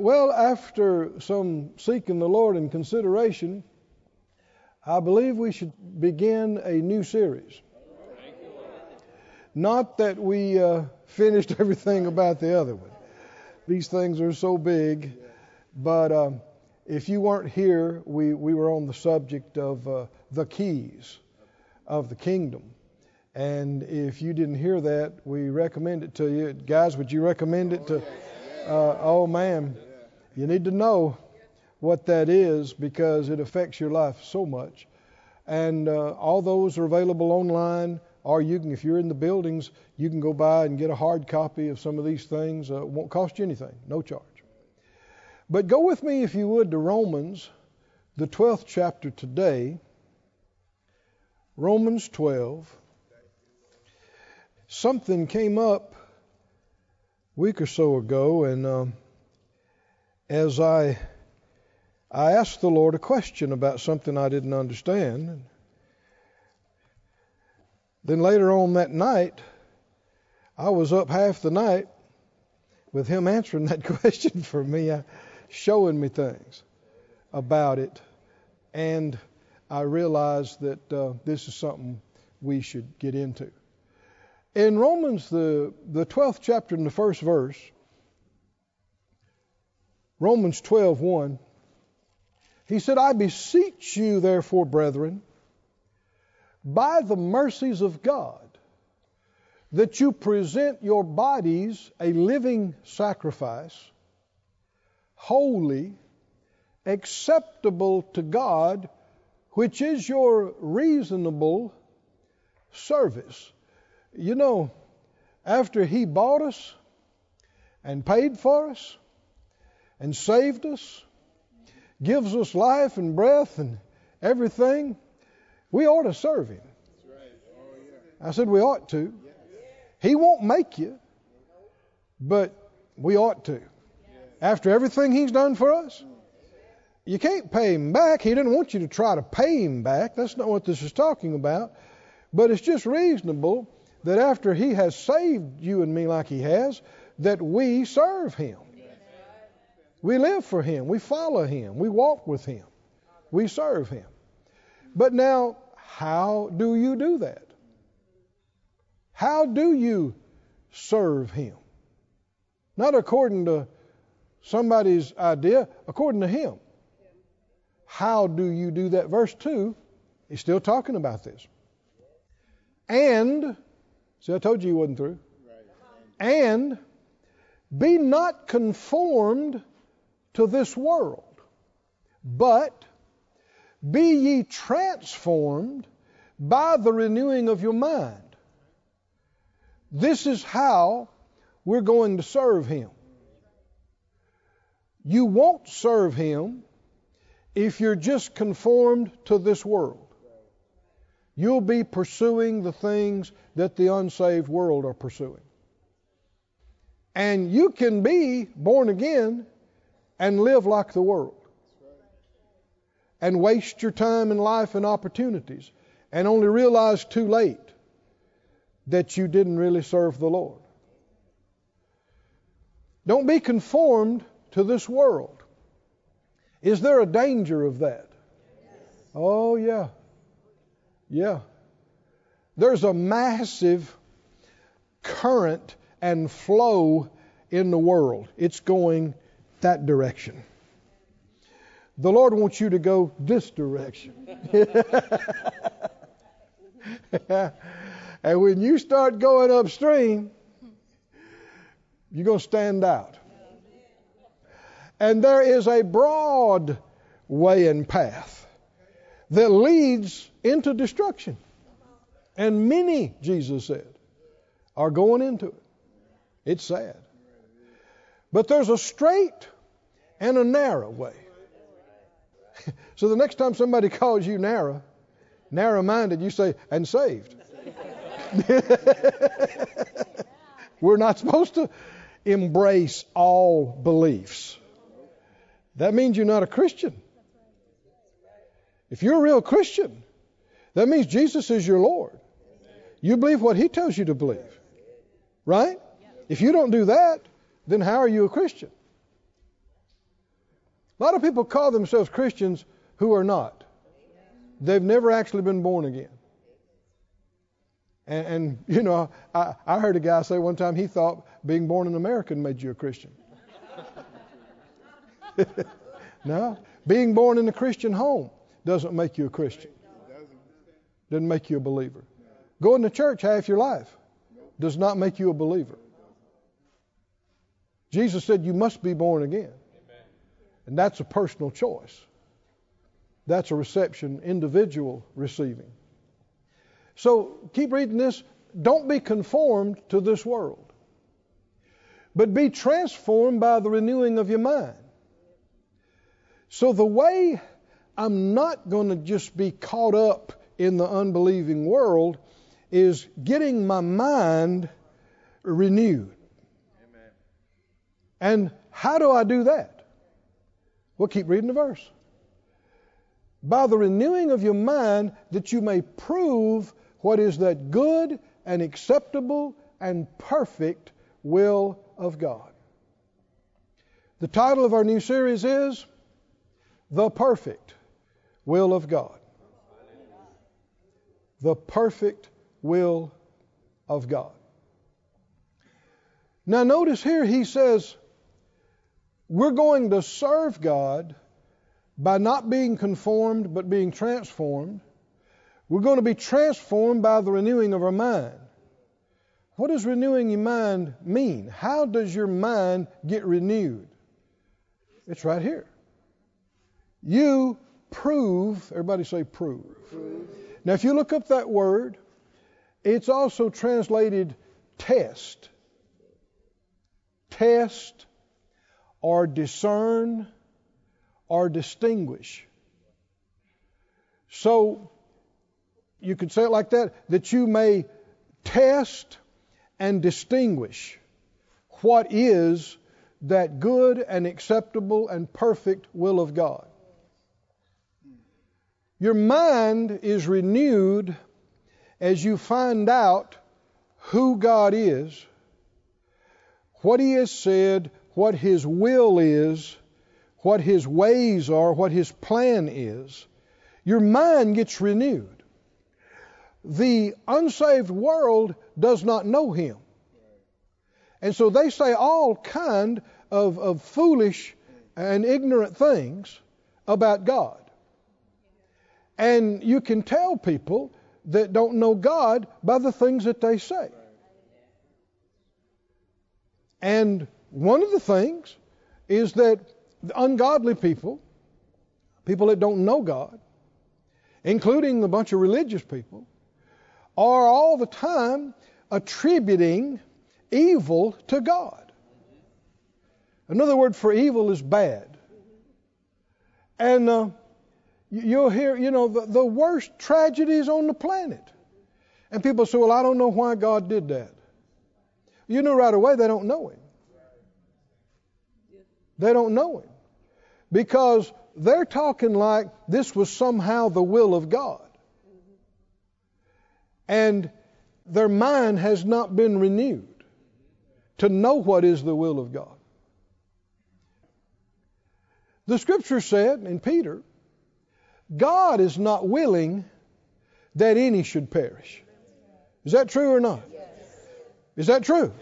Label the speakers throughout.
Speaker 1: well, after some seeking the Lord and consideration, I believe we should begin a new series. Not that we uh, finished everything about the other one. These things are so big. But um, if you weren't here, we, we were on the subject of uh, the keys of the kingdom. And if you didn't hear that, we recommend it to you. Guys, would you recommend it to? Uh, oh, man. You need to know what that is because it affects your life so much. And uh, all those are available online, or you can, if you're in the buildings, you can go by and get a hard copy of some of these things. Uh, it won't cost you anything, no charge. But go with me, if you would, to Romans, the 12th chapter today. Romans 12. Something came up a week or so ago, and um, as I I asked the Lord a question about something I didn't understand. Then later on that night, I was up half the night with him answering that question for me, uh, showing me things about it. And I realized that uh, this is something we should get into. In Romans, the, the 12th chapter, and the first verse, Romans 12, 1, he said, I beseech you, therefore, brethren, by the mercies of God, that you present your bodies a living sacrifice, holy, acceptable to God, which is your reasonable service. You know, after He bought us and paid for us, and saved us, gives us life and breath and everything, we ought to serve Him. I said we ought to. He won't make you, but we ought to. After everything He's done for us, you can't pay Him back. He didn't want you to try to pay Him back. That's not what this is talking about. But it's just reasonable that after He has saved you and me like He has, that we serve Him. We live for Him. We follow Him. We walk with Him. We serve Him. But now, how do you do that? How do you serve Him? Not according to somebody's idea, according to Him. How do you do that? Verse 2 is still talking about this. And, see, I told you he wasn't through. And be not conformed to this world, but be ye transformed by the renewing of your mind. This is how we're going to serve Him. You won't serve Him if you're just conformed to this world. You'll be pursuing the things that the unsaved world are pursuing. And you can be born again and live like the world. And waste your time and life and opportunities and only realize too late that you didn't really serve the Lord. Don't be conformed to this world. Is there a danger of that? Oh, yeah. Yeah. There's a massive current and flow in the world. It's going that direction. The Lord wants you to go this direction. and when you start going upstream, you're going to stand out. And there is a broad way and path that leads into destruction. And many, Jesus said, are going into it. It's sad. But there's a straight and a narrow way. so the next time somebody calls you narrow, narrow minded, you say, and saved. We're not supposed to embrace all beliefs. That means you're not a Christian. If you're a real Christian, that means Jesus is your Lord. You believe what He tells you to believe. Right? If you don't do that, then how are you a Christian? A lot of people call themselves Christians who are not. They've never actually been born again. And, and you know, I, I heard a guy say one time he thought being born an American made you a Christian. no, being born in a Christian home doesn't make you a Christian. Doesn't make you a believer. Going to church half your life does not make you a believer. Jesus said you must be born again. And that's a personal choice. That's a reception, individual receiving. So keep reading this. Don't be conformed to this world, but be transformed by the renewing of your mind. So the way I'm not going to just be caught up in the unbelieving world is getting my mind renewed. Amen. And how do I do that? Well, keep reading the verse. By the renewing of your mind, that you may prove what is that good and acceptable and perfect will of God. The title of our new series is The Perfect Will of God. The perfect will of God. Now, notice here he says, we're going to serve God by not being conformed but being transformed. We're going to be transformed by the renewing of our mind. What does renewing your mind mean? How does your mind get renewed? It's right here. You prove, everybody say prove. prove. Now, if you look up that word, it's also translated test. Test or discern or distinguish. So you could say it like that that you may test and distinguish what is that good and acceptable and perfect will of God. Your mind is renewed as you find out who God is, what He has said, what His will is, what His ways are, what His plan is, your mind gets renewed. The unsaved world does not know Him. And so they say all kind of, of foolish and ignorant things about God. And you can tell people that don't know God by the things that they say. And one of the things is that ungodly people, people that don't know God, including a bunch of religious people, are all the time attributing evil to God. Another word for evil is bad. And uh, You'll hear, you know, the, the worst tragedies on the planet. And people say, well, I don't know why God did that. You know right away they don't know Him. They don't know Him. Because they're talking like this was somehow the will of God. And their mind has not been renewed to know what is the will of God. The scripture said in Peter God is not willing that any should perish. Is that true or not? Is that true?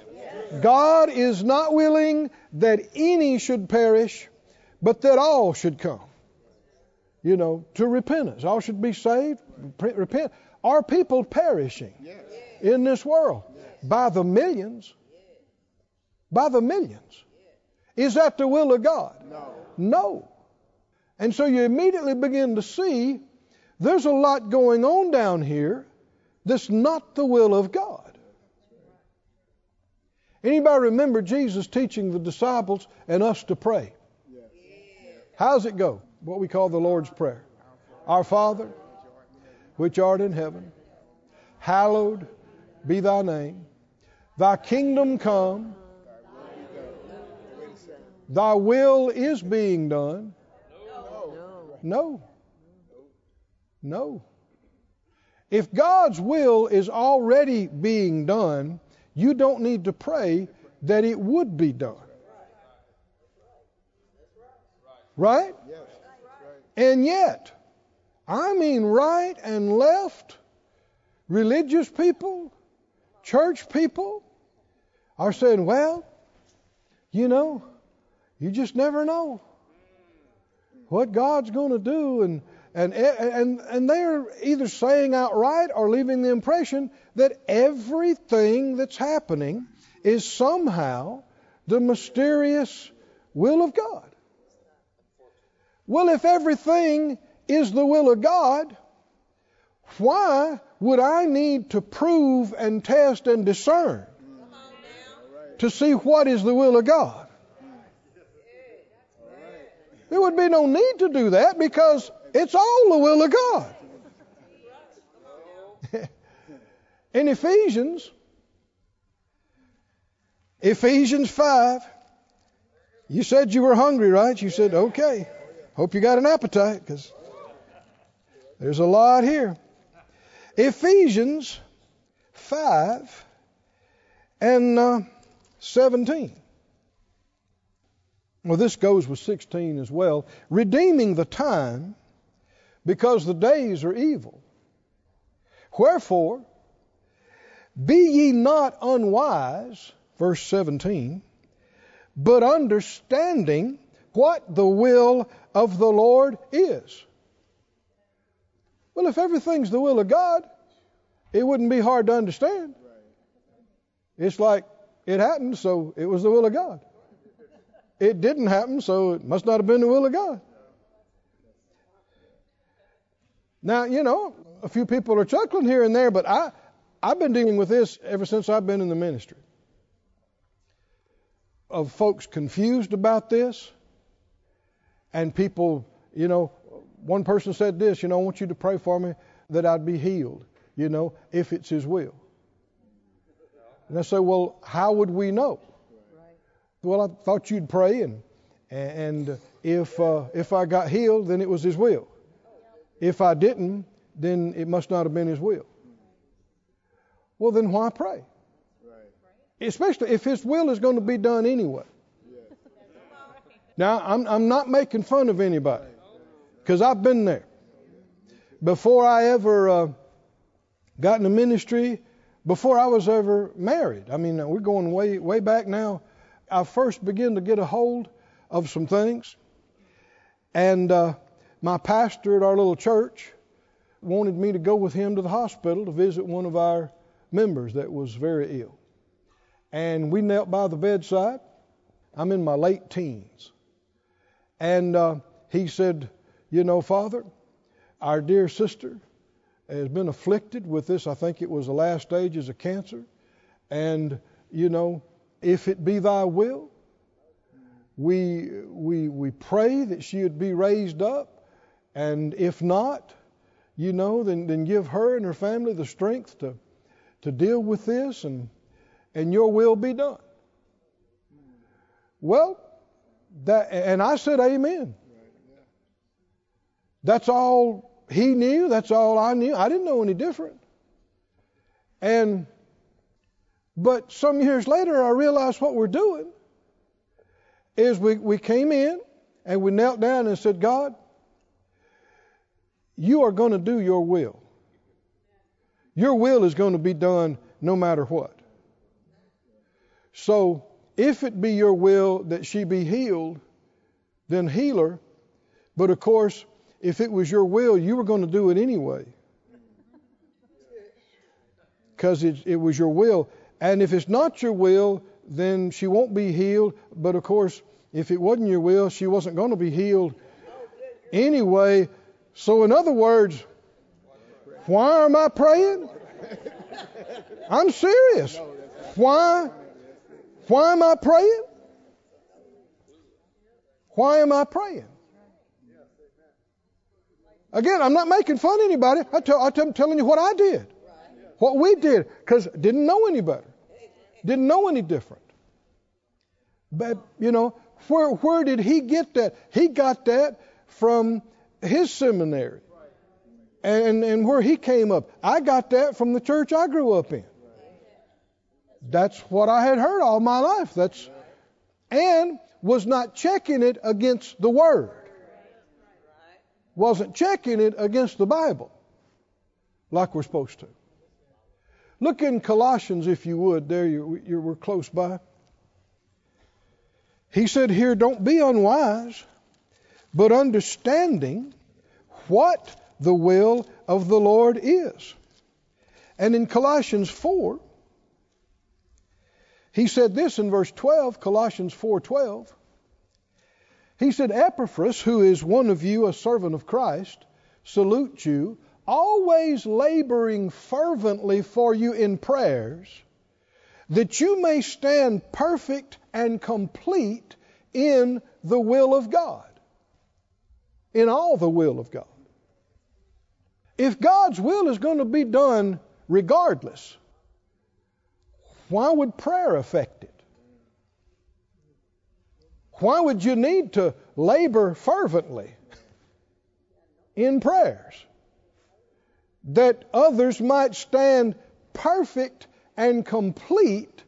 Speaker 1: God is not willing that any should perish, but that all should come. You know, to repentance. All should be saved, repent. Are people perishing in this world? By the millions. By the millions. Is that the will of God? No. No. And so you immediately begin to see there's a lot going on down here that's not the will of God. Anybody remember Jesus teaching the disciples and us to pray? How's it go? What we call the Lord's Prayer. Our Father, which art in heaven, hallowed be thy name. Thy kingdom come. Thy will is being done no. No. If God's will is already being done, you don't need to pray that it would be done. Right? And yet, I mean, right and left, religious people, church people are saying, well, you know, you just never know what God's going to do. And, and, eh, and, and they're either saying outright or leaving the impression that everything that's happening is somehow the mysterious will of God. Well, if everything is the will of God, why would I need to prove and test and discern to see what is the will of God? There would be no need to do that because it's all the will of God. In Ephesians, Ephesians 5, you said you were hungry, right? You said, okay. Hope you got an appetite because there's a lot here. Ephesians 5 and uh, 17. Well, this goes with 16 as well. Redeeming the time because the days are evil. Wherefore, be ye not unwise, verse 17, but understanding what the will of the Lord is. Well, if everything's the will of God, it wouldn't be hard to understand. It's like it happened, so it was the will of God. It didn't happen, so it must not have been the will of God. Now, you know, a few people are chuckling here and there, but I, I've been dealing with this ever since I've been in the ministry. Of folks confused about this, and people, you know, one person said this, you know, I want you to pray for me that I'd be healed, you know, if it's His will. And I say, well, how would we know? Right. Well, I thought you'd pray, and and if uh, if I got healed, then it was His will. If I didn't, then it must not have been His will. Well, then why pray? Especially if His will is going to be done anyway. Now, I'm, I'm not making fun of anybody because I've been there. Before I ever uh, got in the ministry, before I was ever married, I mean, we're going way, way back now. I first began to get a hold of some things. And uh, my pastor at our little church wanted me to go with him to the hospital to visit one of our members that was very ill. And we knelt by the bedside. I'm in my late teens. And uh, he said, You know, Father, our dear sister has been afflicted with this. I think it was the last stages of cancer. And, you know, if it be thy will, we, we, we pray that she would be raised up. And if not, you know, then, then give her and her family the strength to, to deal with this and, and your will be done. Well, that, and I said, Amen. That's all he knew. That's all I knew. I didn't know any different. And, but some years later, I realized what we're doing is we, we came in and we knelt down and said, God, you are going to do your will. Your will is going to be done no matter what. So, if it be your will that she be healed, then heal her. But of course, if it was your will, you were going to do it anyway. Because it, it was your will. And if it's not your will, then she won't be healed. But of course, if it wasn't your will, she wasn't going to be healed anyway. So, in other words, why am I praying? I'm serious. Why why am I praying? Why am I praying? Again, I'm not making fun of anybody. I tell, I'm telling you what I did, what we did, because didn't know any better, didn't know any different. But you know, where where did he get that? He got that from his seminary, and and where he came up. I got that from the church I grew up in. That's what I had heard all my life. That's and was not checking it against the word. wasn't checking it against the Bible like we're supposed to. Look in Colossians, if you would. There, you, you we're close by. He said here, don't be unwise, but understanding what the will of the Lord is. And in Colossians 4, he said this in verse 12, Colossians 4:12. He said, Epaphras, who is one of you, a servant of Christ, salute you, always laboring fervently for you in prayers, that you may stand perfect and complete in the will of God. In all the will of God. If God's will is going to be done regardless, why would prayer affect it? Why would you need to labor fervently in prayers that others might stand perfect and complete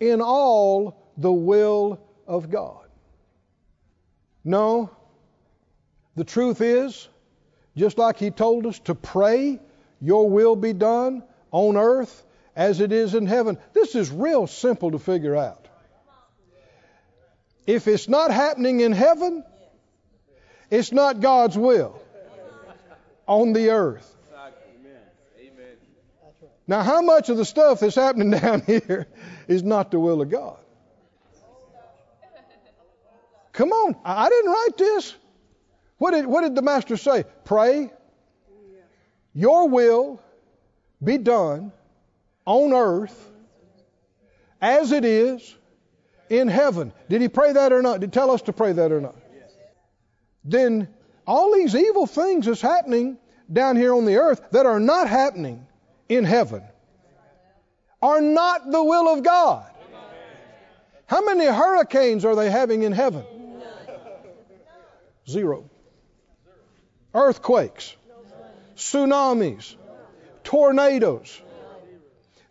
Speaker 1: in all the will of God? No. The truth is, just like He told us to pray, Your will be done on earth as it is in heaven. This is real simple to figure out. If it's not happening in heaven, it's not God's will on the earth. Now, how much of the stuff that's happening down here is not the will of God? Come on, I didn't write this. What did, what did the Master say? Pray, your will be done on earth as it is in heaven. Did he pray that or not? Did he tell us to pray that or not? Then all these evil things that's happening down here on the earth that are not happening in heaven are not the will of God. How many hurricanes are they having in heaven? Zero. Earthquakes, tsunamis, tornadoes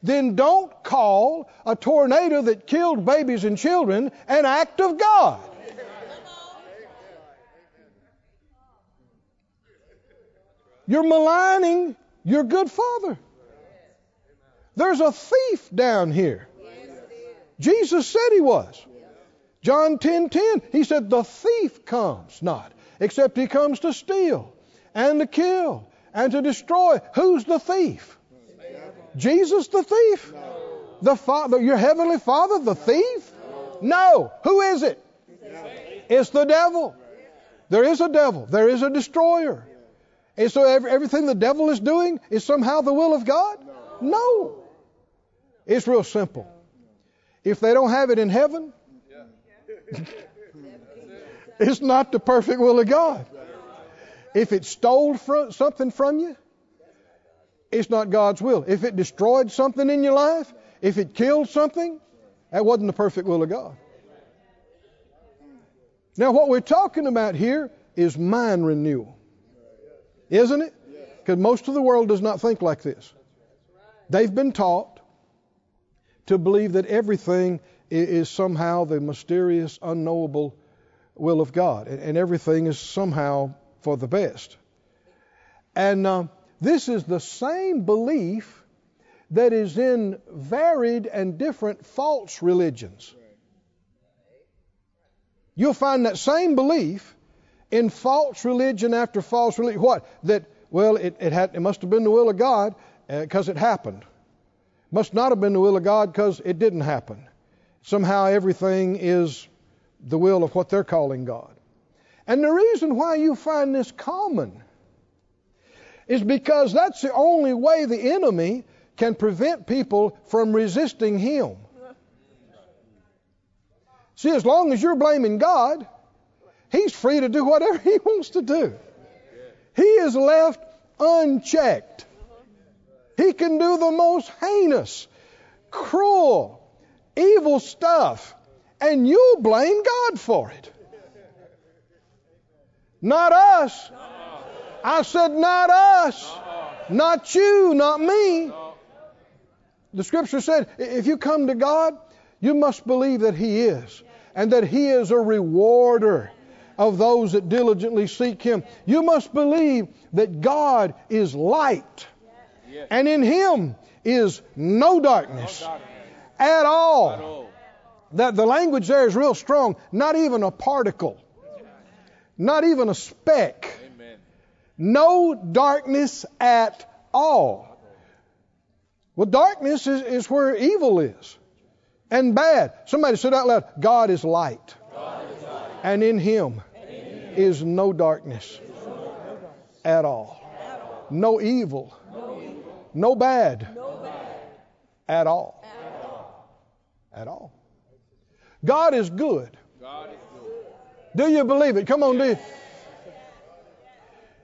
Speaker 1: then don't call a tornado that killed babies and children an act of God. You're maligning your good father. There's a thief down here. Jesus said he was. John 10:10, 10, 10, he said the thief comes not except he comes to steal and to kill and to destroy. Who's the thief? Jesus the thief? No. The Father, your heavenly Father, the thief? No. no. Who is it? It's the devil. There is a devil. There is a destroyer. And so every, everything the devil is doing is somehow the will of God? No. It's real simple. If they don't have it in heaven, it's not the perfect will of God. If it stole from, something from you, it's not God's will. If it destroyed something in your life, if it killed something, that wasn't the perfect will of God. Now, what we're talking about here is mind renewal. Isn't it? Because most of the world does not think like this. They've been taught to believe that everything is somehow the mysterious, unknowable will of God, and everything is somehow for the best. And uh, this is the same belief that is in varied and different false religions. You'll find that same belief in false religion after false religion. What? That, well, it, it, had, it must have been the will of God because uh, it happened. Must not have been the will of God because it didn't happen. Somehow everything is the will of what they're calling God. And the reason why you find this common is because that's the only way the enemy can prevent people from resisting him. See, as long as you're blaming God, he's free to do whatever he wants to do. He is left unchecked. He can do the most heinous, cruel, evil stuff, and you'll blame God for it. Not us. I said, not us. Not you, not me. The scripture said, if you come to God, you must believe that He is, and that He is a rewarder of those that diligently seek Him. You must believe that God is light, and in Him is no darkness at all. That the language there is real strong. Not even a particle, not even a speck. No darkness at all. Well, darkness is, is where evil is and bad. Somebody said out loud, God is light. God is light. And in Him is no darkness at all. No evil. No bad. at all. At all. At all. God is good. Do you believe it? Come on, do you?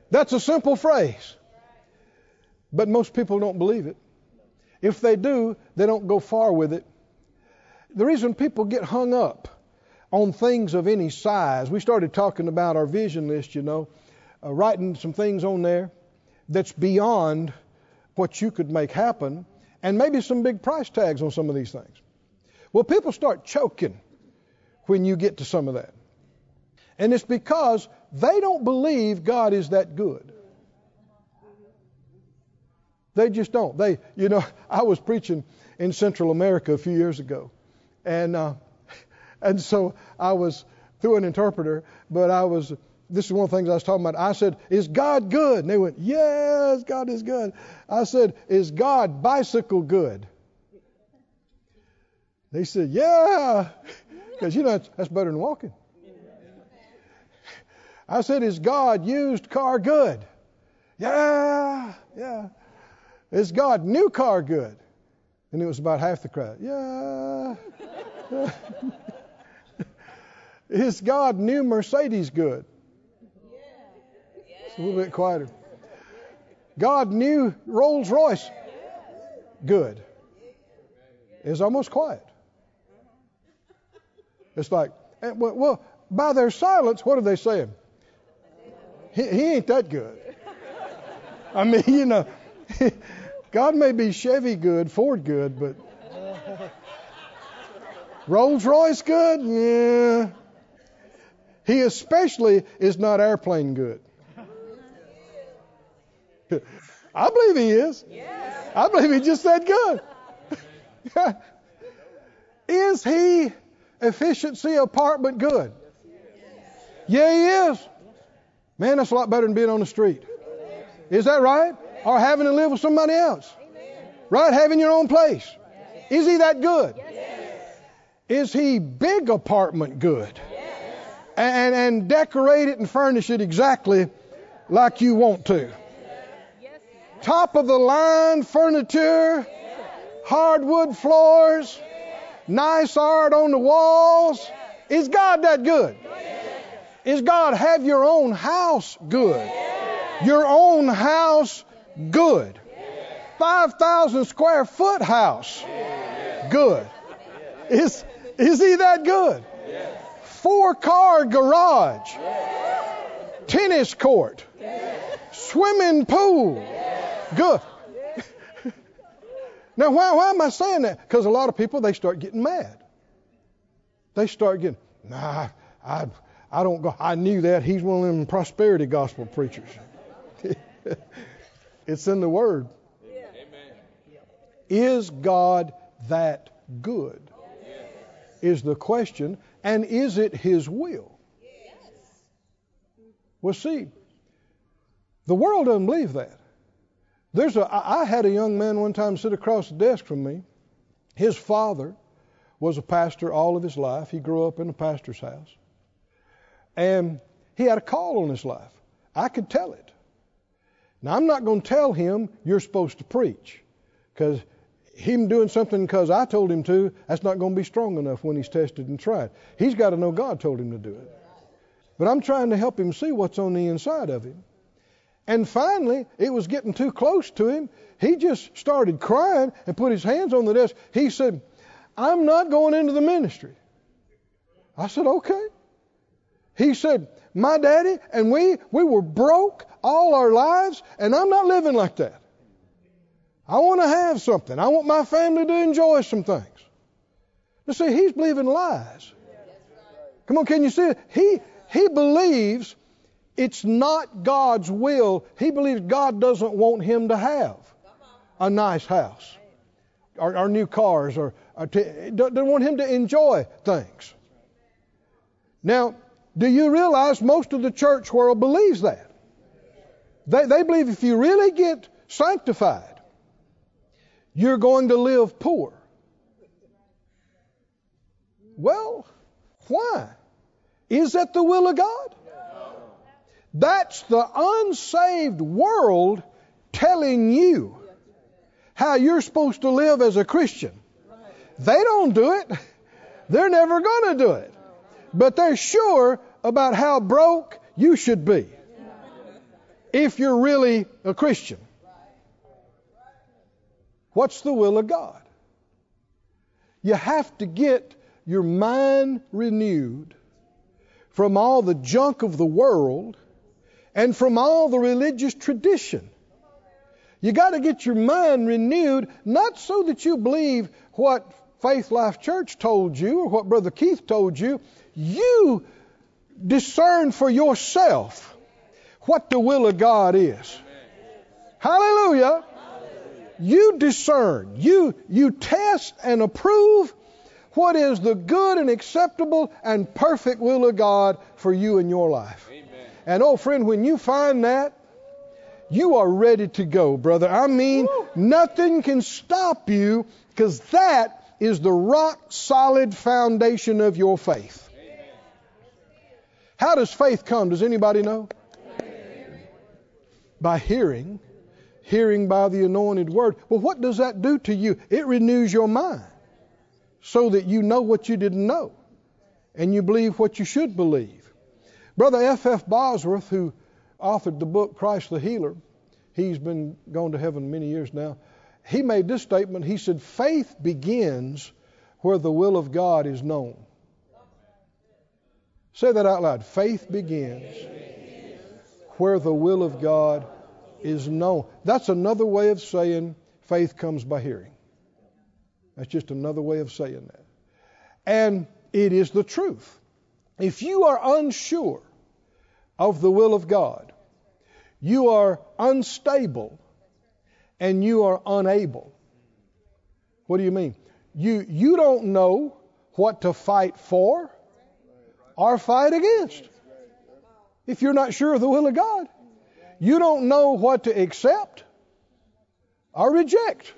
Speaker 1: That's a simple phrase. But most people don't believe it. If they do, they don't go far with it. The reason people get hung up on things of any size, we started talking about our vision list, you know, uh, writing some things on there that's beyond what you could make happen, and maybe some big price tags on some of these things. Well, people start choking when you get to some of that. And it's because they don't believe God is that good. They just don't. They, you know, I was preaching in Central America a few years ago, and uh, and so I was through an interpreter, but I was. This is one of the things I was talking about. I said, "Is God good?" And they went, "Yes, God is good." I said, "Is God bicycle good?" They said, "Yeah," because you know that's better than walking. I said, "Is God used car good?" Yeah, yeah. Is God new car good? And it was about half the crowd. Yeah. Is God new Mercedes good? It's a little bit quieter. God new Rolls Royce good. It's almost quiet. It's like, eh, well, by their silence, what are they saying? He, he ain't that good. I mean, you know, God may be Chevy good, Ford good, but Rolls Royce good? Yeah. He especially is not airplane good. I believe he is. I believe he just said good. is he efficiency apartment good? Yeah, he is. Man, that's a lot better than being on the street. Is that right? or having to live with somebody else. Right? Having your own place. Is he that good? Is he big apartment good? And, and decorate it and furnish it exactly like you want to. Top of the line furniture, hardwood floors, nice art on the walls. Is God that good? Is God have your own house good? Your own house Good. 5,000 square foot house. Good. Is, is he that good? Four car garage. Tennis court. Swimming pool. Good. Now, why, why am I saying that? Because a lot of people, they start getting mad. They start getting, nah, I, I don't go. I knew that. He's one of them prosperity gospel preachers. It's in the Word. Yeah. Is God that good? Yes. Is the question. And is it His will? Yes. Well, see, the world doesn't believe that. There's a, I had a young man one time sit across the desk from me. His father was a pastor all of his life. He grew up in a pastor's house. And he had a call on his life. I could tell it. Now, I'm not going to tell him you're supposed to preach because him doing something because I told him to, that's not going to be strong enough when he's tested and tried. He's got to know God told him to do it. But I'm trying to help him see what's on the inside of him. And finally, it was getting too close to him. He just started crying and put his hands on the desk. He said, I'm not going into the ministry. I said, okay. He said, my daddy and we, we were broke all our lives, and I'm not living like that. I want to have something. I want my family to enjoy some things. You see, he's believing lies. Come on, can you see it? He He believes it's not God's will. He believes God doesn't want him to have a nice house or, or new cars or, or to, doesn't want him to enjoy things. Now, do you realize most of the church world believes that? They, they believe if you really get sanctified, you're going to live poor. Well, why? Is that the will of God? That's the unsaved world telling you how you're supposed to live as a Christian. They don't do it. They're never going to do it. But they're sure about how broke you should be if you're really a Christian. What's the will of God? You have to get your mind renewed from all the junk of the world and from all the religious tradition. You got to get your mind renewed, not so that you believe what Faith Life Church told you or what Brother Keith told you. You discern for yourself what the will of God is. Hallelujah. You discern. You, you test and approve what is the good and acceptable and perfect will of God for you in your life. Amen. And oh, friend, when you find that, you are ready to go, brother. I mean, nothing can stop you because that is the rock solid foundation of your faith. Amen. How does faith come? Does anybody know? Amen. By hearing, hearing by the anointed word. Well, what does that do to you? It renews your mind so that you know what you didn't know and you believe what you should believe. Brother F. F. Bosworth, who authored the book Christ the Healer, he's been gone to heaven many years now. He made this statement. He said, Faith begins where the will of God is known. Say that out loud. Faith begins where the will of God is known. That's another way of saying faith comes by hearing. That's just another way of saying that. And it is the truth. If you are unsure of the will of God, you are unstable and you are unable. What do you mean? You, you don't know what to fight for or fight against if you're not sure of the will of God. You don't know what to accept or reject.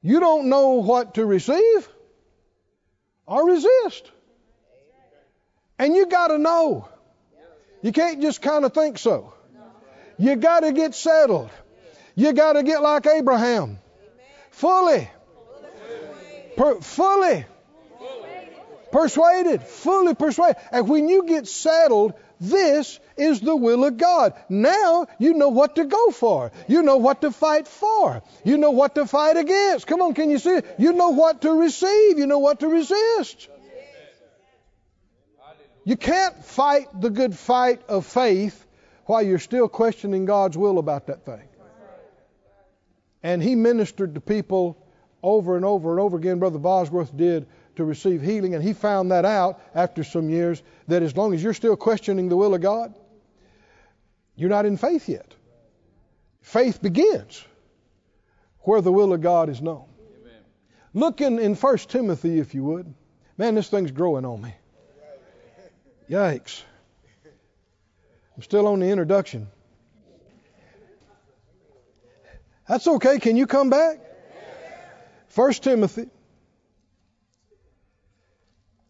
Speaker 1: You don't know what to receive or resist. And you got to know. You can't just kind of think so. You got to get settled. You got to get like Abraham. Fully. Per, fully. Persuaded. Fully persuaded. And when you get settled, this is the will of God. Now you know what to go for. You know what to fight for. You know what to fight against. Come on, can you see it? You know what to receive. You know what to resist. You can't fight the good fight of faith while you're still questioning God's will about that thing. And he ministered to people over and over and over again, Brother Bosworth did, to receive healing. And he found that out after some years that as long as you're still questioning the will of God, you're not in faith yet. Faith begins where the will of God is known. Amen. Look in, in 1 Timothy, if you would. Man, this thing's growing on me. Yikes. I'm still on the introduction. That's okay. Can you come back? First Timothy.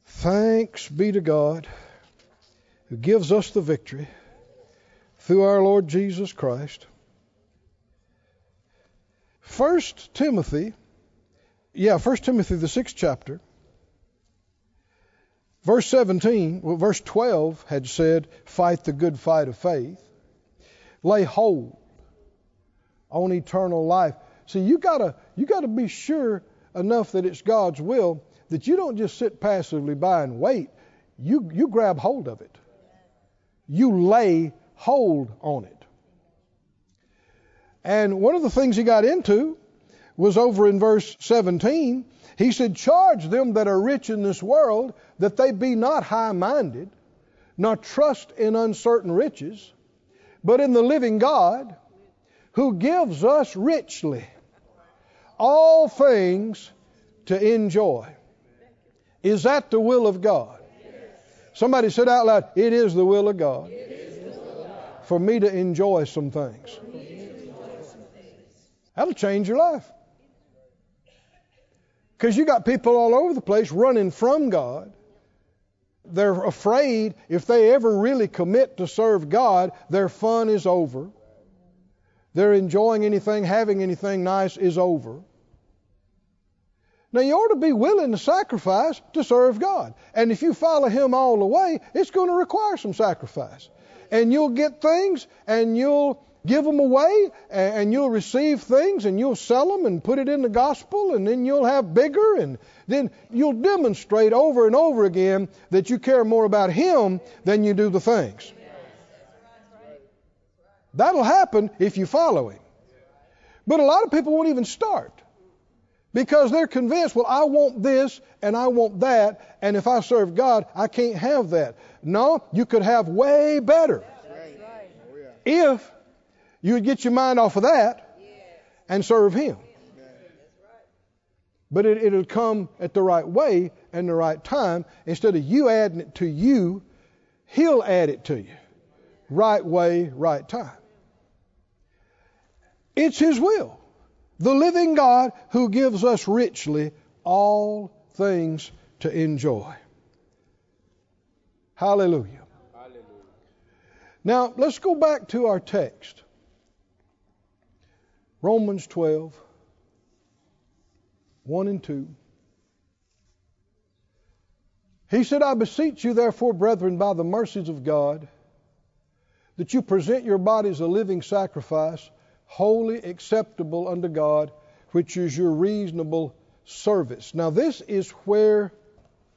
Speaker 1: Thanks be to God who gives us the victory through our Lord Jesus Christ. First Timothy, yeah, First Timothy the sixth chapter, verse 17, well, verse 12 had said, "Fight the good fight of faith, lay hold on eternal life." See, you gotta you gotta be sure enough that it's God's will that you don't just sit passively by and wait. You you grab hold of it. You lay hold on it. And one of the things he got into was over in verse 17. He said, Charge them that are rich in this world that they be not high minded, nor trust in uncertain riches, but in the living God who gives us richly all things to enjoy. Is that the will of God? Somebody said out loud, It is the will of God for me to enjoy some things. That'll change your life. Because you got people all over the place running from God. They're afraid if they ever really commit to serve God, their fun is over. They're enjoying anything, having anything nice is over. Now, you ought to be willing to sacrifice to serve God. And if you follow Him all the way, it's going to require some sacrifice. And you'll get things, and you'll give them away, and you'll receive things, and you'll sell them and put it in the gospel, and then you'll have bigger, and then you'll demonstrate over and over again that you care more about Him than you do the things. That'll happen if you follow Him. But a lot of people won't even start because they're convinced, well, I want this and I want that, and if I serve God, I can't have that. No, you could have way better if you would get your mind off of that and serve Him. But it, it'll come at the right way and the right time. Instead of you adding it to you, He'll add it to you. Right way, right time. It's His will the living God who gives us richly all things to enjoy. Hallelujah. Hallelujah. Now, let's go back to our text. Romans 12, 1 and 2. He said, I beseech you, therefore, brethren, by the mercies of God, that you present your bodies a living sacrifice, holy acceptable unto God, which is your reasonable service. Now, this is where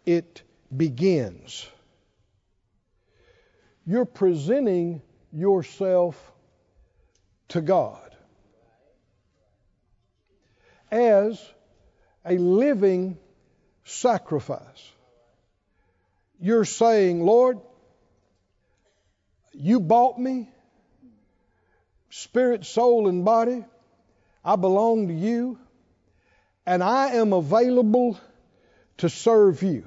Speaker 1: it begins. You're presenting yourself to God as a living sacrifice. You're saying, Lord, you bought me spirit, soul, and body. I belong to you, and I am available to serve you.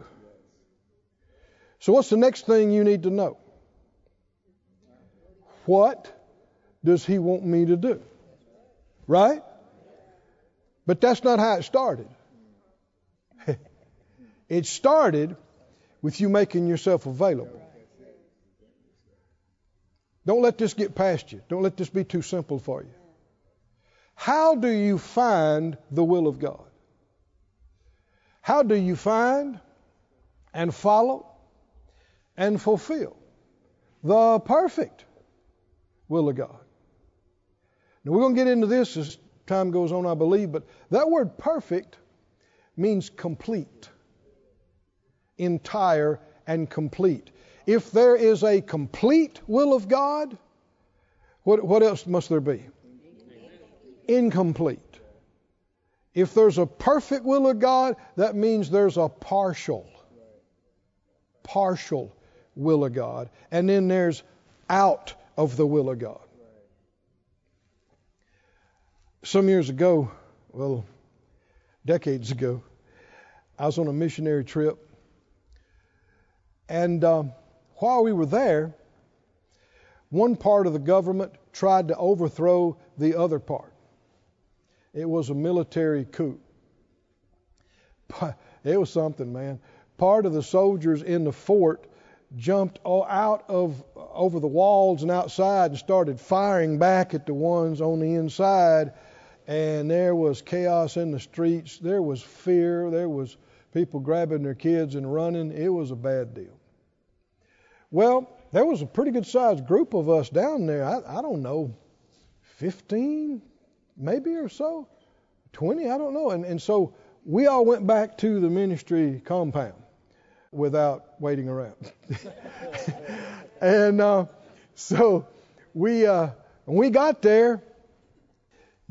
Speaker 1: So, what's the next thing you need to know? What does He want me to do? Right? But that's not how it started. it started with you making yourself available. Don't let this get past you. Don't let this be too simple for you. How do you find the will of God? How do you find and follow and fulfill the perfect will of God? Now, we're going to get into this as time goes on, I believe, but that word perfect means complete, entire, and complete. If there is a complete will of God, what, what else must there be? Incomplete. If there's a perfect will of God, that means there's a partial, partial will of God. And then there's out of the will of God. Some years ago, well, decades ago, I was on a missionary trip. And um, while we were there, one part of the government tried to overthrow the other part. It was a military coup. It was something, man. Part of the soldiers in the fort jumped out of over the walls and outside and started firing back at the ones on the inside and there was chaos in the streets. There was fear. There was people grabbing their kids and running. It was a bad deal. Well, there was a pretty good sized group of us down there. I, I don't know, 15 maybe or so, 20, I don't know. And, and so we all went back to the ministry compound without waiting around. and uh, so we, uh, we got there,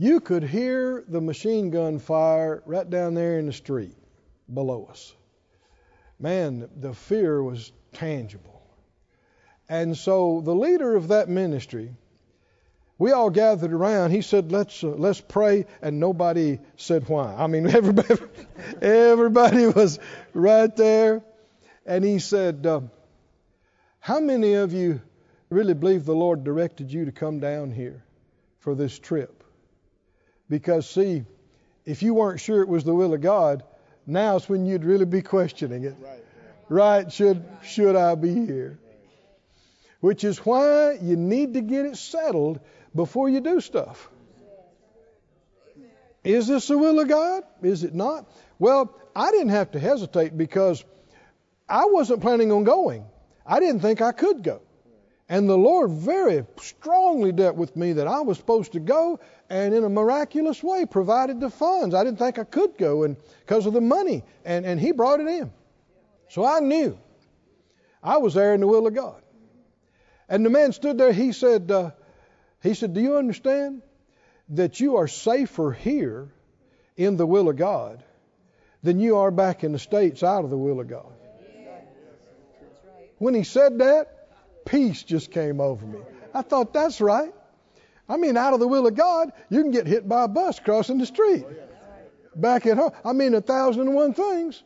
Speaker 1: you could hear the machine gun fire right down there in the street below us. Man, the fear was tangible. And so the leader of that ministry, we all gathered around. He said, "Let's uh, let's pray," and nobody said why. I mean, everybody everybody was right there, and he said, uh, "How many of you really believe the Lord directed you to come down here for this trip?" Because see, if you weren't sure it was the will of God, now's when you'd really be questioning it. Right, right should should I be here? which is why you need to get it settled before you do stuff. Is this the will of God? Is it not? Well, I didn't have to hesitate because I wasn't planning on going. I didn't think I could go. And the Lord very strongly dealt with me that I was supposed to go and in a miraculous way provided the funds. I didn't think I could go and because of the money and, and he brought it in. So I knew I was there in the will of God. And the man stood there. He said, uh, he said, Do you understand that you are safer here in the will of God than you are back in the States out of the will of God? When he said that, peace just came over me. I thought, that's right. I mean, out of the will of God, you can get hit by a bus crossing the street. Back at home. I mean, a thousand and one things.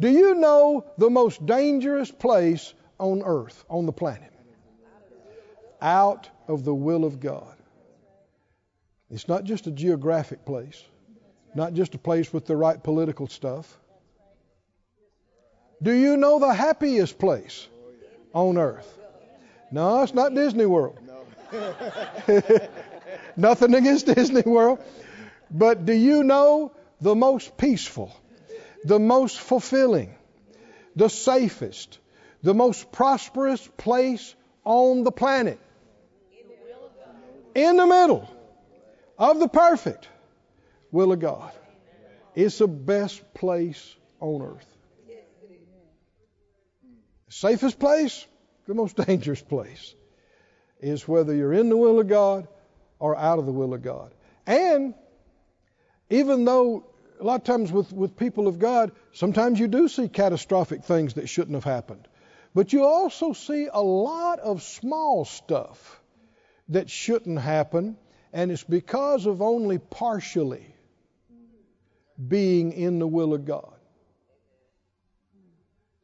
Speaker 1: Do you know the most dangerous place on earth, on the planet? out of the will of God. It's not just a geographic place, not just a place with the right political stuff. Do you know the happiest place on earth? No, it's not Disney World. Nothing against Disney World. But do you know the most peaceful, the most fulfilling, the safest, the most prosperous place on the planet? in the middle of the perfect will of God. It's the best place on earth. Safest place, the most dangerous place, is whether you're in the will of God or out of the will of God. And even though a lot of times with, with people of God, sometimes you do see catastrophic things that shouldn't have happened. But you also see a lot of small stuff that shouldn't happen, and it's because of only partially being in the will of God.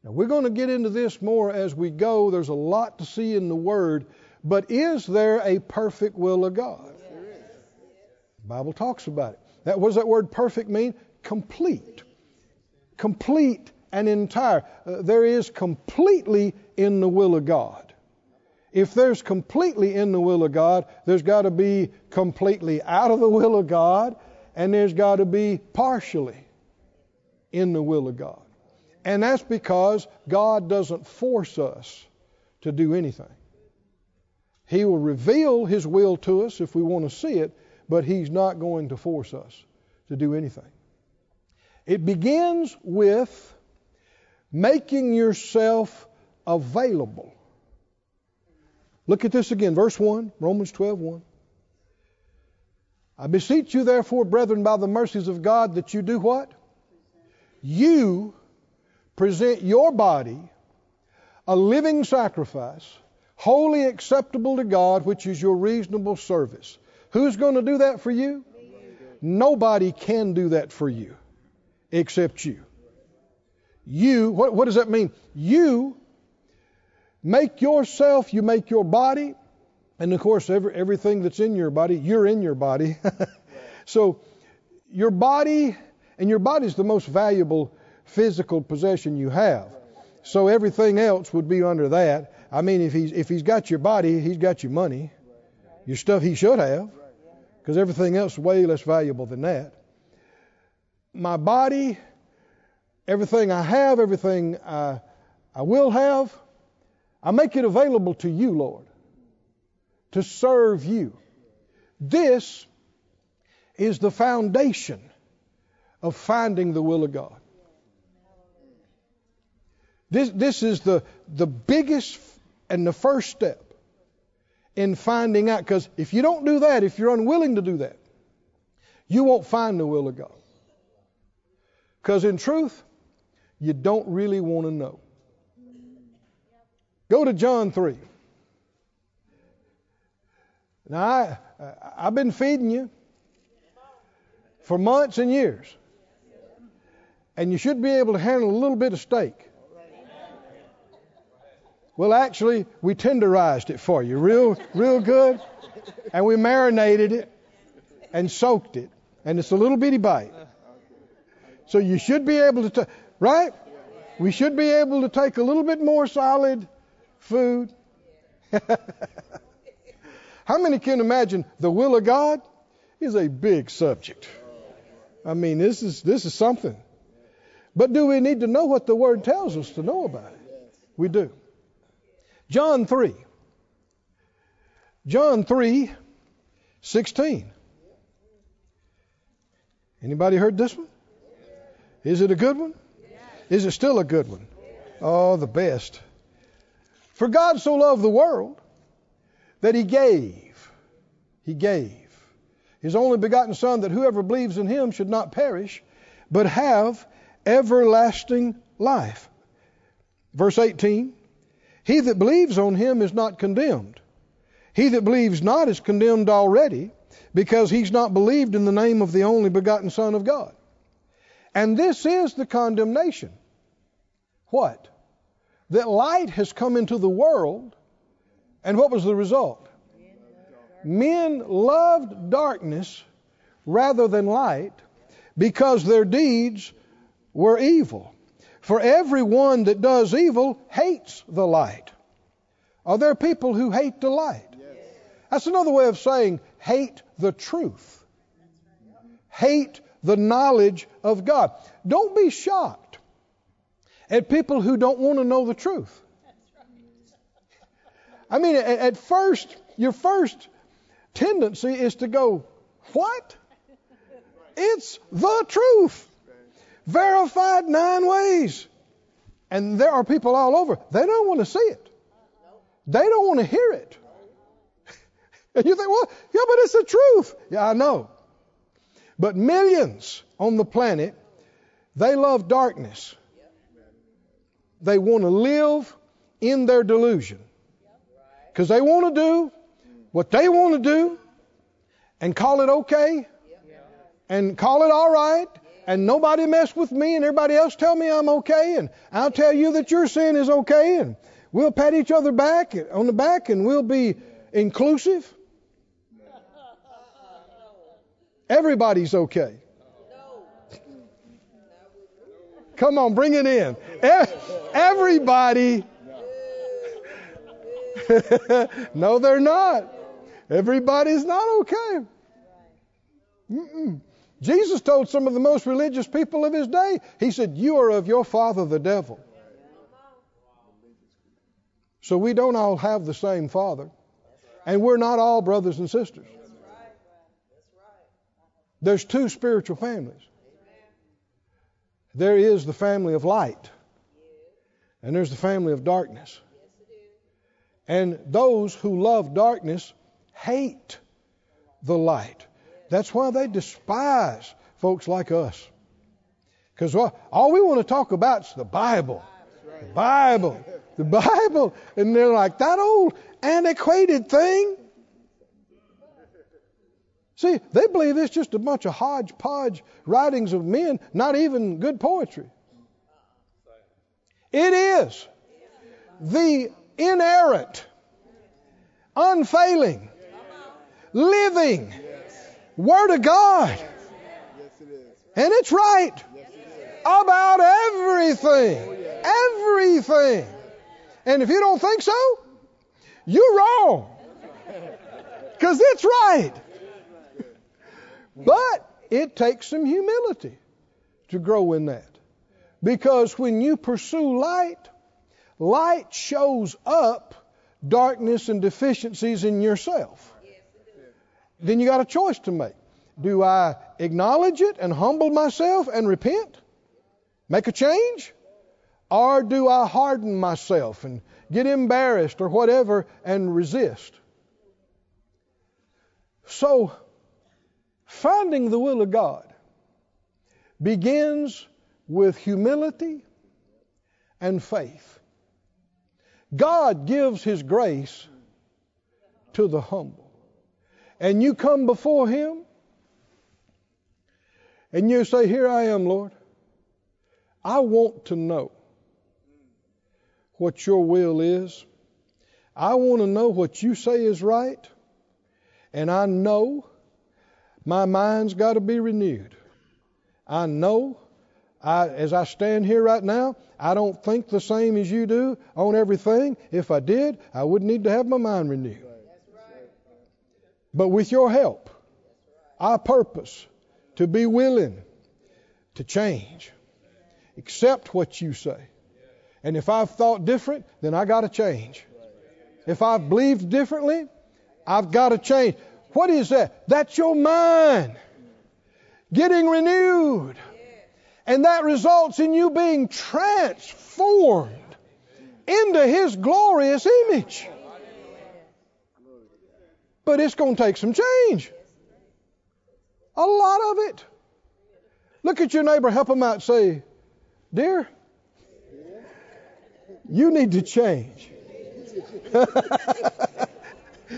Speaker 1: Now, we're going to get into this more as we go. There's a lot to see in the Word, but is there a perfect will of God? The Bible talks about it. That what does that word perfect mean? Complete. Complete and entire. Uh, there is completely in the will of God. If there's completely in the will of God, there's got to be completely out of the will of God, and there's got to be partially in the will of God. And that's because God doesn't force us to do anything. He will reveal His will to us if we want to see it, but He's not going to force us to do anything. It begins with making yourself available Look at this again, verse 1, Romans 12, 1. I beseech you, therefore, brethren, by the mercies of God, that you do what? You present your body a living sacrifice, holy acceptable to God, which is your reasonable service. Who's going to do that for you? Nobody can do that for you except you. You, what, what does that mean? You Make yourself, you make your body, and of course, every, everything that's in your body, you're in your body. so, your body, and your body is the most valuable physical possession you have. So, everything else would be under that. I mean, if he's, if he's got your body, he's got your money, your stuff he should have, because everything else is way less valuable than that. My body, everything I have, everything I, I will have, I make it available to you, Lord, to serve you. This is the foundation of finding the will of God. This, this is the, the biggest and the first step in finding out. Because if you don't do that, if you're unwilling to do that, you won't find the will of God. Because in truth, you don't really want to know. Go to John 3. Now, I, I've been feeding you for months and years. And you should be able to handle a little bit of steak. Well, actually, we tenderized it for you real, real good. And we marinated it and soaked it. And it's a little bitty bite. So you should be able to, t- right? We should be able to take a little bit more solid food. How many can imagine the will of God is a big subject? I mean, this is this is something. But do we need to know what the word tells us to know about it? We do. John 3. John 3 16. Anybody heard this one? Is it a good one? Is it still a good one? Oh, the best. For God so loved the world that he gave. He gave his only begotten Son that whoever believes in him should not perish, but have everlasting life. Verse 18 He that believes on him is not condemned. He that believes not is condemned already, because he's not believed in the name of the only begotten Son of God. And this is the condemnation. What? That light has come into the world, and what was the result? Men loved darkness rather than light because their deeds were evil. For everyone that does evil hates the light. Are there people who hate the light? That's another way of saying hate the truth. Hate the knowledge of God. Don't be shocked at people who don't want to know the truth. I mean, at first, your first tendency is to go, What? It's the truth. Verified nine ways. And there are people all over. They don't want to see it. They don't want to hear it. And you think, well, yeah, but it's the truth. Yeah, I know. But millions on the planet, they love darkness. They want to live in their delusion. Because they want to do what they want to do and call it okay and call it all right and nobody mess with me and everybody else tell me I'm okay and I'll tell you that your sin is okay and we'll pat each other back on the back and we'll be inclusive. Everybody's okay. Come on, bring it in. Everybody. no, they're not. Everybody's not okay. Mm-mm. Jesus told some of the most religious people of his day, He said, You are of your father, the devil. So we don't all have the same father. And we're not all brothers and sisters. There's two spiritual families. There is the family of light, and there's the family of darkness. And those who love darkness hate the light. That's why they despise folks like us. Because all we want to talk about is the Bible. The Bible. The Bible. And they're like, that old antiquated thing. See, they believe it's just a bunch of hodgepodge writings of men, not even good poetry. It is the inerrant, unfailing, living Word of God. And it's right about everything. Everything. And if you don't think so, you're wrong. Because it's right. But it takes some humility to grow in that. Because when you pursue light, light shows up darkness and deficiencies in yourself then you got a choice to make. Do I acknowledge it and humble myself and repent? Make a change? Or do I harden myself and get embarrassed or whatever and resist? So, finding the will of God begins with humility and faith. God gives His grace to the humble. And you come before Him and you say, Here I am, Lord. I want to know what your will is. I want to know what you say is right. And I know my mind's got to be renewed. I know, I, as I stand here right now, I don't think the same as you do on everything. If I did, I wouldn't need to have my mind renewed. But with your help, I purpose to be willing to change. Accept what you say. And if I've thought different, then I got to change. If I've believed differently, I've got to change. What is that? That's your mind getting renewed. And that results in you being transformed into His glorious image. But it's going to take some change. A lot of it. Look at your neighbor, help him out, say, Dear, you need to change.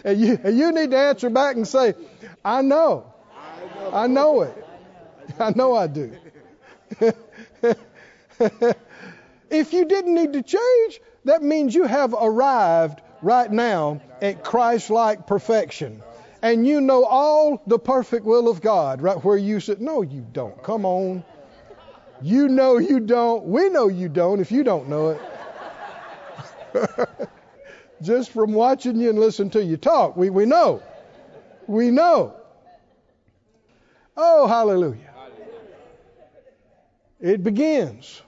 Speaker 1: and, you, and you need to answer back and say, I know. I know it. I know I do. if you didn't need to change, that means you have arrived right now at Christ like perfection. And you know all the perfect will of God right where you sit. No, you don't. Come on. You know you don't. We know you don't if you don't know it. Just from watching you and listening to you talk, we, we know. We know. Oh, hallelujah. It begins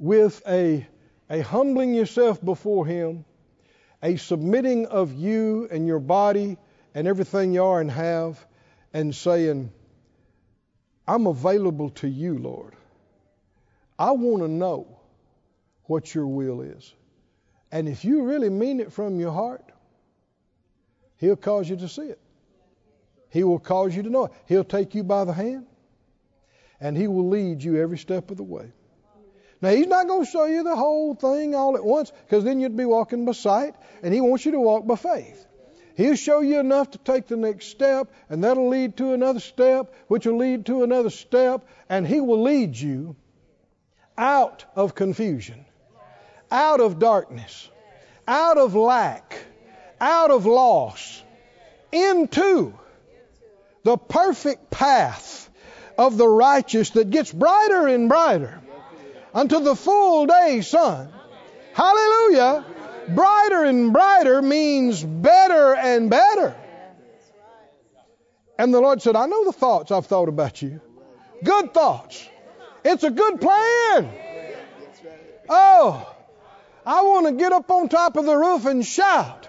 Speaker 1: with a, a humbling yourself before Him, a submitting of you and your body and everything you are and have, and saying, I'm available to you, Lord. I want to know what your will is. And if you really mean it from your heart, He'll cause you to see it. He will cause you to know it. He'll take you by the hand and He will lead you every step of the way. Now, He's not going to show you the whole thing all at once because then you'd be walking by sight, and He wants you to walk by faith. He'll show you enough to take the next step, and that'll lead to another step, which will lead to another step, and He will lead you out of confusion, out of darkness, out of lack, out of loss, into the perfect path of the righteous that gets brighter and brighter unto the full day sun. Hallelujah. Brighter and brighter means better and better. And the Lord said, I know the thoughts I've thought about you. Good thoughts. It's a good plan. Oh, I want to get up on top of the roof and shout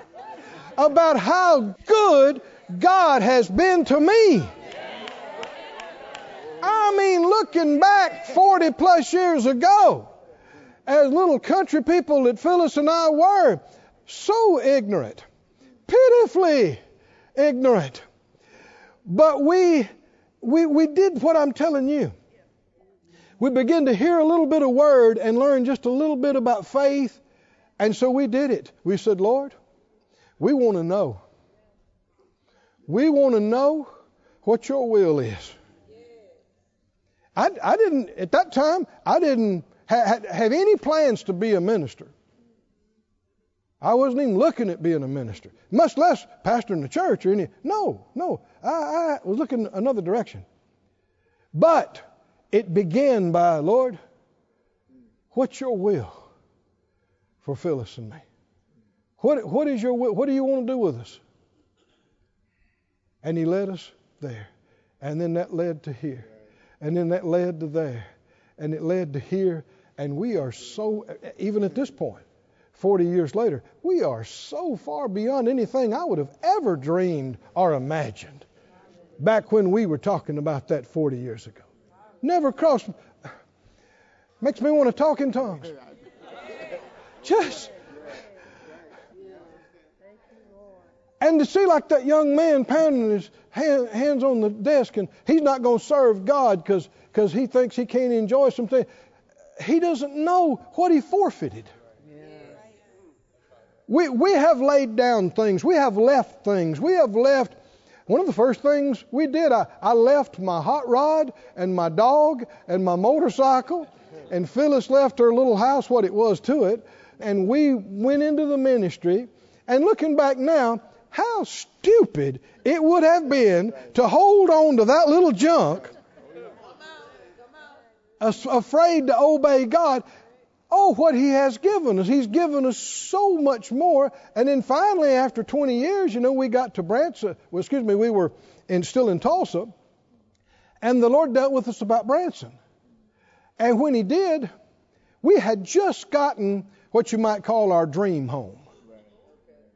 Speaker 1: about how good God has been to me. I mean, looking back 40 plus years ago, as little country people that Phyllis and I were, so ignorant, pitifully ignorant. But we, we, we did what I'm telling you. We began to hear a little bit of word and learn just a little bit about faith. And so we did it. We said, Lord, we want to know. We want to know what your will is. I, I didn't, at that time, I didn't ha- have any plans to be a minister. I wasn't even looking at being a minister, much less pastoring the church or any. No, no. I, I was looking another direction. But it began by, Lord, what's your will for Phyllis and me? What, what is your will? What do you want to do with us? And he led us there. And then that led to here. And then that led to there. And it led to here. And we are so, even at this point, 40 years later, we are so far beyond anything I would have ever dreamed or imagined back when we were talking about that 40 years ago. Never crossed, makes me want to talk in tongues. Just, and to see like that young man pounding his hand, hands on the desk, and he's not going to serve God because he thinks he can't enjoy something. He doesn't know what he forfeited. We, we have laid down things. We have left things. We have left. One of the first things we did, I, I left my hot rod and my dog and my motorcycle, and Phyllis left her little house, what it was to it, and we went into the ministry. And looking back now, how stupid it would have been to hold on to that little junk, afraid to obey God. Oh, what He has given us. He's given us so much more. And then finally, after 20 years, you know, we got to Branson. Uh, well, excuse me, we were in, still in Tulsa. And the Lord dealt with us about Branson. And when He did, we had just gotten what you might call our dream home.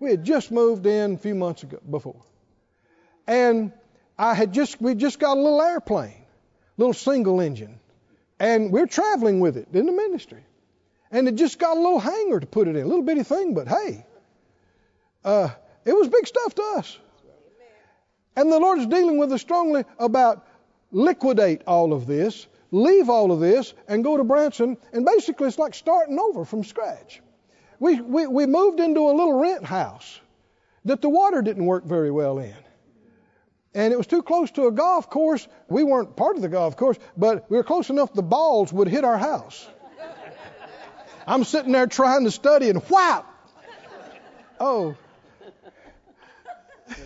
Speaker 1: We had just moved in a few months ago before. And I had just we just got a little airplane, a little single engine. And we're traveling with it in the ministry. And it just got a little hangar to put it in, a little bitty thing, but hey, uh, it was big stuff to us. And the Lord is dealing with us strongly about liquidate all of this, leave all of this, and go to Branson. And basically, it's like starting over from scratch. We, we, we moved into a little rent house that the water didn't work very well in. And it was too close to a golf course. We weren't part of the golf course, but we were close enough the balls would hit our house. I'm sitting there trying to study and whap! Oh.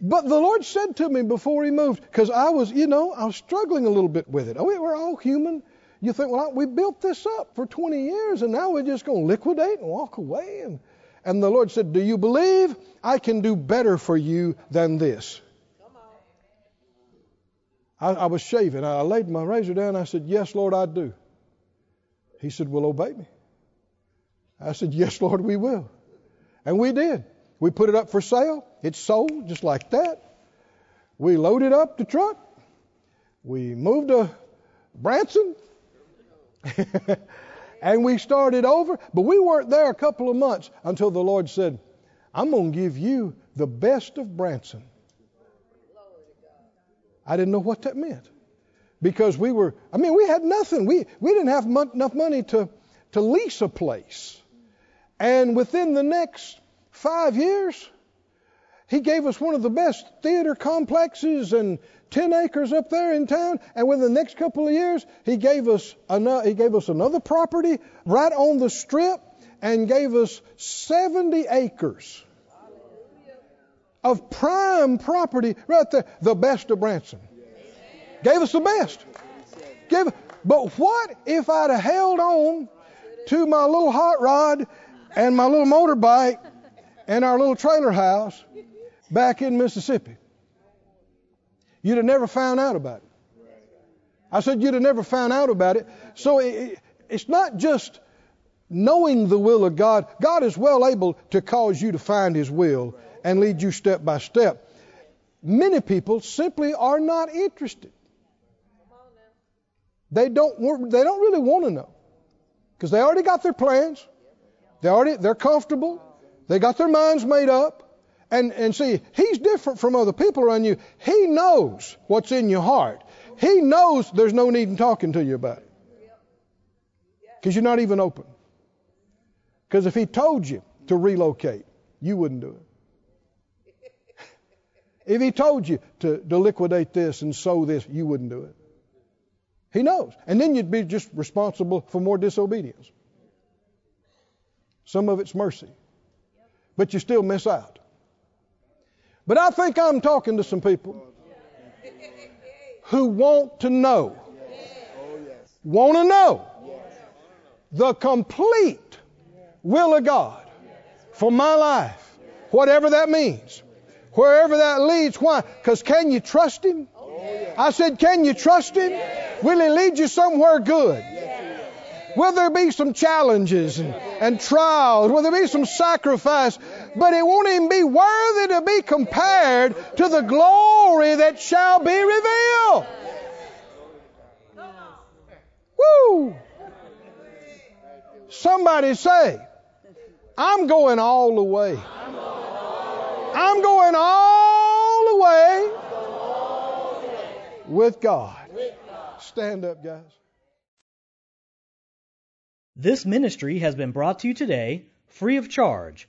Speaker 1: but the Lord said to me before He moved, because I was, you know, I was struggling a little bit with it. Oh, we're all human. You think, well, we built this up for 20 years and now we're just going to liquidate and walk away. And, and the Lord said, Do you believe I can do better for you than this? I, I was shaving. I laid my razor down. I said, Yes, Lord, I do. He said, Well, obey me. I said, Yes, Lord, we will. And we did. We put it up for sale. It sold just like that. We loaded up the truck. We moved to Branson. and we started over, but we weren't there a couple of months until the Lord said, I'm going to give you the best of Branson. I didn't know what that meant because we were, I mean, we had nothing. We, we didn't have mo- enough money to, to lease a place. And within the next five years, he gave us one of the best theater complexes and 10 acres up there in town, and within the next couple of years, he gave us another, he gave us another property right on the strip and gave us 70 acres of prime property right there, the best of Branson. Gave us the best. Gave, but what if I'd have held on to my little hot rod and my little motorbike and our little trailer house back in Mississippi? You'd have never found out about it. I said you'd have never found out about it. So it, it's not just knowing the will of God. God is well able to cause you to find His will and lead you step by step. Many people simply are not interested. They don't. They don't really want to know because they already got their plans. They already. They're comfortable. They got their minds made up. And, and see, he's different from other people around you. He knows what's in your heart. He knows there's no need in talking to you about it. Because you're not even open. Because if he told you to relocate, you wouldn't do it. if he told you to, to liquidate this and sow this, you wouldn't do it. He knows. And then you'd be just responsible for more disobedience. Some of it's mercy. But you still miss out. But I think I'm talking to some people who want to know, want to know the complete will of God for my life, whatever that means, wherever that leads. Why? Because can you trust Him? I said, can you trust Him? Will He lead you somewhere good? Will there be some challenges and, and trials? Will there be some sacrifice? But it won't even be worthy to be compared to the glory that shall be revealed. Woo! Somebody say, I'm going all the way. I'm going all the way with God. Stand up, guys.
Speaker 2: This ministry has been brought to you today free of charge